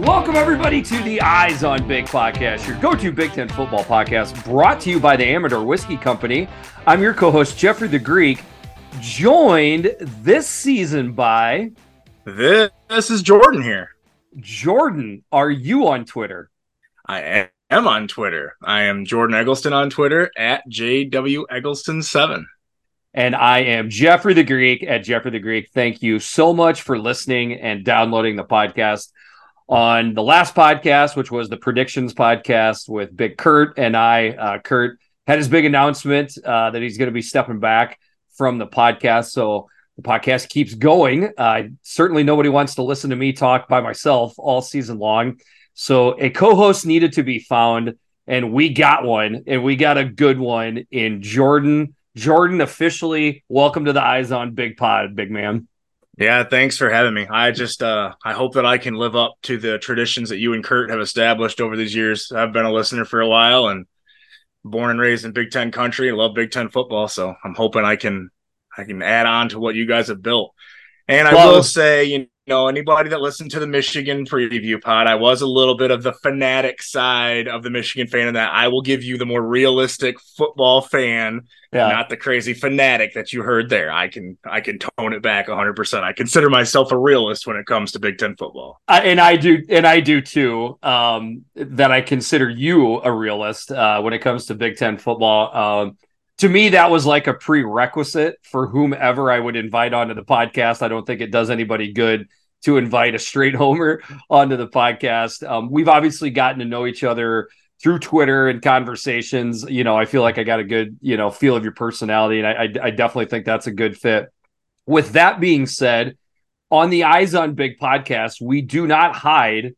Welcome, everybody, to the Eyes on Big podcast, your go to Big Ten football podcast, brought to you by the Amador Whiskey Company. I'm your co host, Jeffrey the Greek, joined this season by. This, this is Jordan here. Jordan, are you on Twitter? I am on Twitter. I am Jordan Eggleston on Twitter at JW Eggleston7. And I am Jeffrey the Greek at Jeffrey the Greek. Thank you so much for listening and downloading the podcast. On the last podcast, which was the predictions podcast with Big Kurt and I, uh, Kurt had his big announcement uh, that he's going to be stepping back from the podcast. So the podcast keeps going. Uh, certainly, nobody wants to listen to me talk by myself all season long. So a co-host needed to be found, and we got one, and we got a good one in Jordan. Jordan, officially welcome to the Eyes on Big Pod, big man. Yeah, thanks for having me. I just uh I hope that I can live up to the traditions that you and Kurt have established over these years. I've been a listener for a while and born and raised in Big Ten country. I love Big Ten football, so I'm hoping I can I can add on to what you guys have built. And I well, will say, you know, anybody that listened to the Michigan preview pod, I was a little bit of the fanatic side of the Michigan fan in that I will give you the more realistic football fan, yeah. not the crazy fanatic that you heard there. I can I can tone it back 100%. I consider myself a realist when it comes to Big 10 football. I, and I do and I do too. Um, that I consider you a realist uh, when it comes to Big 10 football. Um, to me, that was like a prerequisite for whomever I would invite onto the podcast. I don't think it does anybody good to invite a straight homer onto the podcast. Um, we've obviously gotten to know each other through Twitter and conversations. You know, I feel like I got a good, you know, feel of your personality, and I, I, I definitely think that's a good fit. With that being said, on the Eyes on Big podcast, we do not hide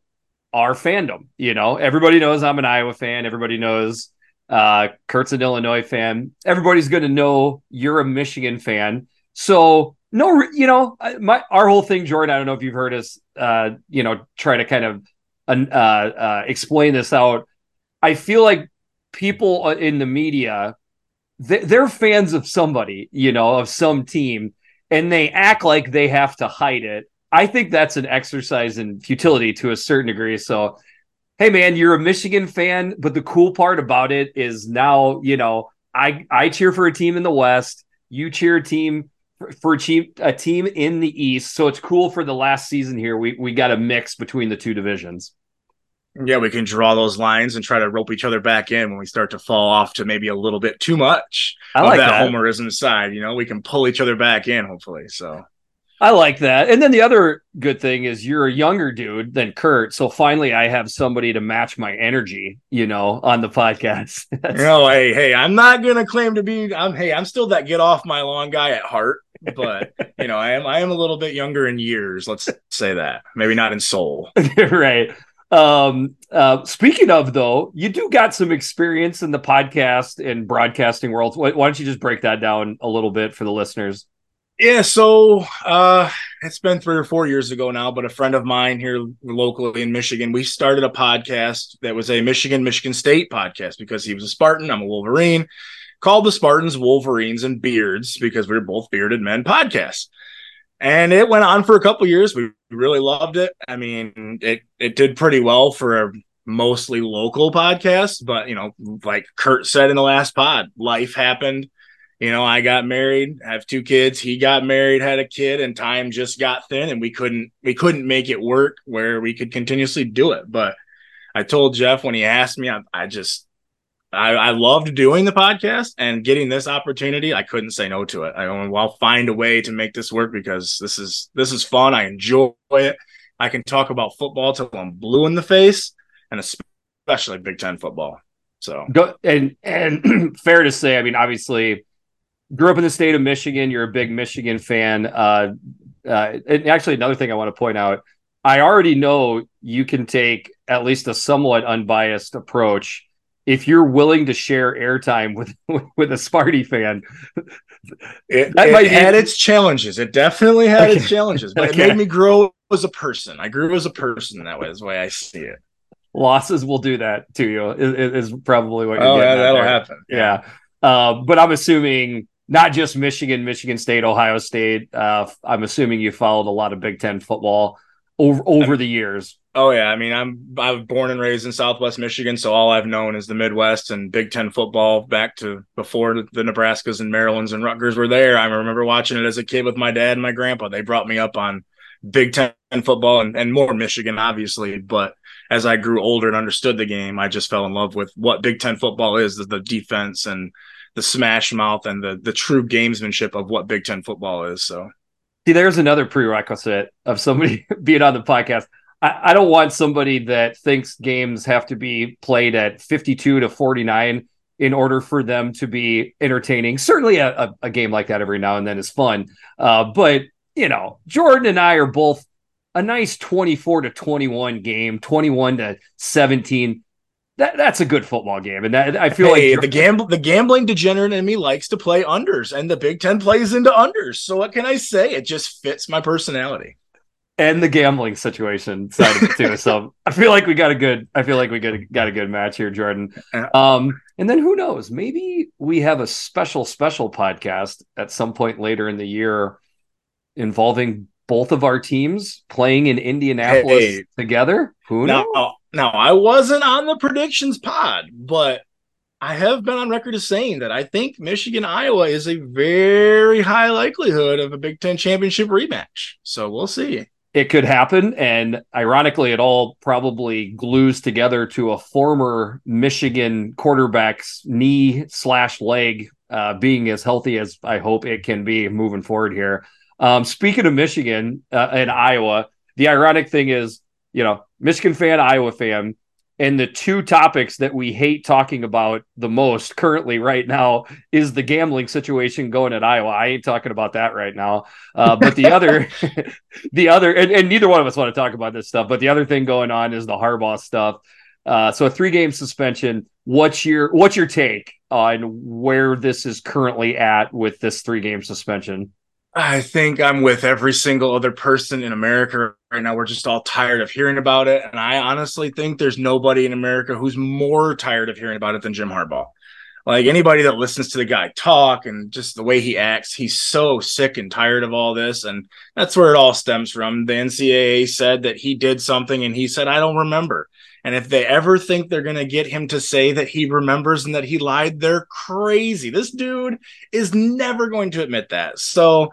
our fandom. You know, everybody knows I'm an Iowa fan. Everybody knows uh, Kurt's an Illinois fan. Everybody's going to know you're a Michigan fan. So no, you know, my our whole thing, Jordan. I don't know if you've heard us, uh, you know, try to kind of uh, uh, explain this out. I feel like people in the media, they're fans of somebody, you know, of some team, and they act like they have to hide it. I think that's an exercise in futility to a certain degree. So, hey, man, you're a Michigan fan, but the cool part about it is now, you know, I I cheer for a team in the West. You cheer a team for a team, a team in the East. So it's cool for the last season here. We we got a mix between the two divisions. Yeah, we can draw those lines and try to rope each other back in when we start to fall off to maybe a little bit too much I like that, that homerism side. You know, we can pull each other back in, hopefully. So I like that. And then the other good thing is you're a younger dude than Kurt. So finally I have somebody to match my energy, you know, on the podcast. no, hey, hey, I'm not gonna claim to be I'm hey, I'm still that get off my lawn guy at heart, but you know, I am I am a little bit younger in years, let's say that. Maybe not in soul. right. Um uh speaking of though, you do got some experience in the podcast and broadcasting world. Why, why don't you just break that down a little bit for the listeners? Yeah, so uh, it's been three or four years ago now, but a friend of mine here locally in Michigan, we started a podcast that was a Michigan Michigan State podcast because he was a Spartan, I'm a Wolverine, called the Spartans Wolverines and Beards because we are both bearded men podcasts. And it went on for a couple years. We really loved it. I mean, it it did pretty well for a mostly local podcast, but you know, like Kurt said in the last pod, life happened you know, I got married, have two kids. He got married, had a kid, and time just got thin, and we couldn't we couldn't make it work where we could continuously do it. But I told Jeff when he asked me, I, I just I, I, loved doing the podcast and getting this opportunity. I couldn't say no to it. I I'll find a way to make this work because this is this is fun. I enjoy it. I can talk about football till I'm blue in the face, and especially Big Ten football. So go and and fair to say, I mean, obviously grew up in the state of Michigan. You're a big Michigan fan. Uh, uh, and actually, another thing I want to point out I already know you can take at least a somewhat unbiased approach if you're willing to share airtime with with a Sparty fan. It, that it might had its challenges. It definitely had okay. its challenges, but okay. it made me grow as a person. I grew as a person that way. Is the way I see it. Losses will do that to you. Is, is probably what. You're oh, yeah, that'll there. happen. Yeah, yeah. Uh, but I'm assuming not just Michigan, Michigan State, Ohio State. Uh, I'm assuming you followed a lot of Big Ten football over over the years. Oh yeah, I mean I'm I was born and raised in Southwest Michigan, so all I've known is the Midwest and Big Ten football back to before the Nebraskas and Marylands and Rutgers were there. I remember watching it as a kid with my dad and my grandpa. They brought me up on Big Ten football and, and more Michigan, obviously. But as I grew older and understood the game, I just fell in love with what Big Ten football is, the, the defense and the smash mouth and the the true gamesmanship of what Big Ten football is. So See, there's another prerequisite of somebody being on the podcast. I, I, don't want somebody that thinks games have to be played at 52 to 49 in order for them to be entertaining. Certainly, a, a, a game like that every now and then is fun. Uh, but, you know, Jordan and I are both a nice 24 to 21 game, 21 to 17 that that's a good football game, and that I feel hey, like the gamble the gambling degenerate in me likes to play unders, and the Big Ten plays into unders. So what can I say? It just fits my personality and the gambling situation side of it too. so I feel like we got a good. I feel like we got a, got a good match here, Jordan. Um, and then who knows? Maybe we have a special special podcast at some point later in the year involving both of our teams playing in Indianapolis hey, together. Who now, knows? Now, I wasn't on the predictions pod, but I have been on record as saying that I think Michigan Iowa is a very high likelihood of a Big Ten championship rematch. So we'll see. It could happen. And ironically, it all probably glues together to a former Michigan quarterback's knee slash leg uh, being as healthy as I hope it can be moving forward here. Um, speaking of Michigan uh, and Iowa, the ironic thing is you know, Michigan fan, Iowa fan, and the two topics that we hate talking about the most currently right now is the gambling situation going at Iowa. I ain't talking about that right now. Uh, but the other, the other, and, and, neither one of us want to talk about this stuff. But the other thing going on is the Harbaugh stuff. Uh, so a three game suspension. What's your what's your take on where this is currently at with this three game suspension? I think I'm with every single other person in America right now. We're just all tired of hearing about it. And I honestly think there's nobody in America who's more tired of hearing about it than Jim Harbaugh. Like anybody that listens to the guy talk and just the way he acts, he's so sick and tired of all this. And that's where it all stems from. The NCAA said that he did something and he said, I don't remember. And if they ever think they're going to get him to say that he remembers and that he lied, they're crazy. This dude is never going to admit that. So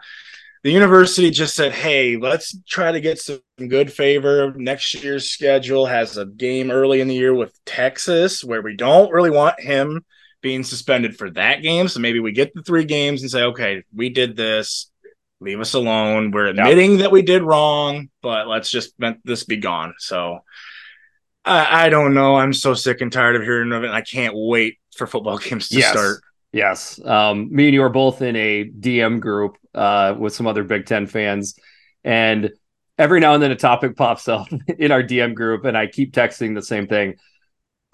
the university just said, hey, let's try to get some good favor. Next year's schedule has a game early in the year with Texas where we don't really want him being suspended for that game. So maybe we get the three games and say, okay, we did this. Leave us alone. We're admitting that we did wrong, but let's just let this be gone. So I, I, don't know. I'm so sick and tired of hearing of it. I can't wait for football games to yes. start. Yes. Um, me and you are both in a DM group uh, with some other Big Ten fans. And every now and then a topic pops up in our DM group, and I keep texting the same thing.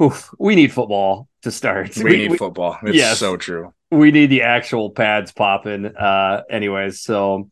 Oof, we need football to start. We, we need we, football. It's yes, so true. We need the actual pads popping. Uh, anyways, so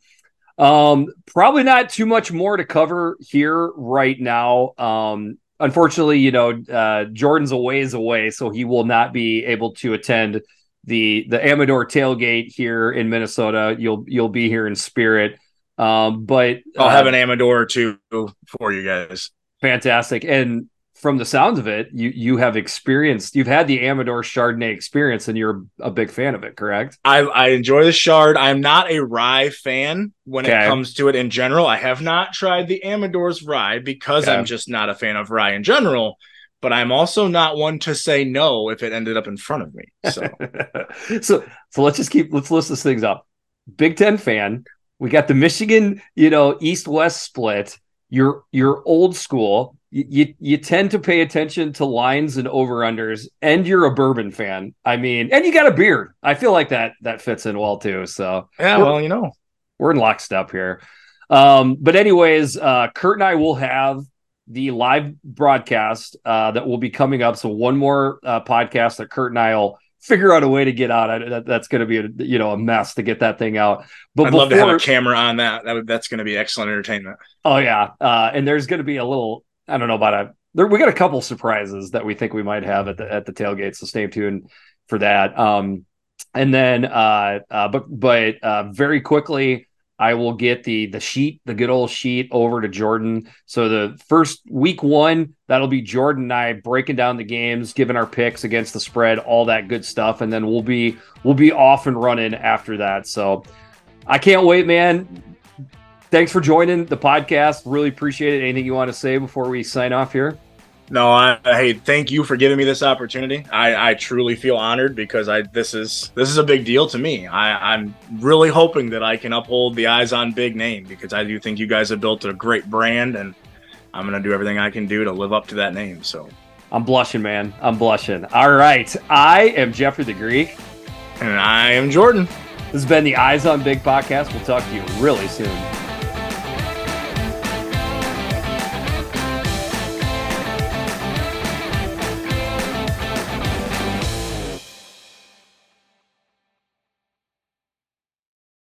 um, probably not too much more to cover here right now. Um, unfortunately, you know, uh, Jordan's a ways away, so he will not be able to attend the the Amador tailgate here in Minnesota. You'll you'll be here in spirit. Um, but I'll uh, have an Amador or two for you guys. Fantastic. And from the sounds of it, you you have experienced, you've had the Amador Chardonnay experience, and you're a big fan of it, correct? I, I enjoy the Chard. I'm not a rye fan when okay. it comes to it in general. I have not tried the Amador's rye because okay. I'm just not a fan of rye in general. But I'm also not one to say no if it ended up in front of me. So, so, so let's just keep let's list these things up. Big Ten fan. We got the Michigan, you know, East West split. You're you're old school you you tend to pay attention to lines and over unders, and you're a bourbon fan. I mean, and you got a beard. I feel like that that fits in well too. So yeah, well, you know, we're in lockstep here. Um, but anyways, uh, Kurt and I will have the live broadcast uh, that will be coming up. So one more uh, podcast that Kurt and I will figure out a way to get out. I, that, that's going to be a you know a mess to get that thing out. But I'd before, love to have a camera on that. that would, that's going to be excellent entertainment. Oh yeah, uh, and there's going to be a little I don't know about a there, we got a couple surprises that we think we might have at the at the tailgate. So stay tuned for that. Um, and then uh, uh but but uh, very quickly, I will get the the sheet, the good old sheet, over to Jordan. So the first week one, that'll be Jordan and I breaking down the games, giving our picks against the spread, all that good stuff, and then we'll be we'll be off and running after that. So I can't wait, man. Thanks for joining the podcast. Really appreciate it. Anything you want to say before we sign off here? No, I, hey, thank you for giving me this opportunity. I, I truly feel honored because I this is this is a big deal to me. I, I'm really hoping that I can uphold the eyes on big name because I do think you guys have built a great brand and I'm gonna do everything I can do to live up to that name. So I'm blushing, man. I'm blushing. All right. I am Jeffrey the Greek. And I am Jordan. This has been the Eyes on Big podcast. We'll talk to you really soon.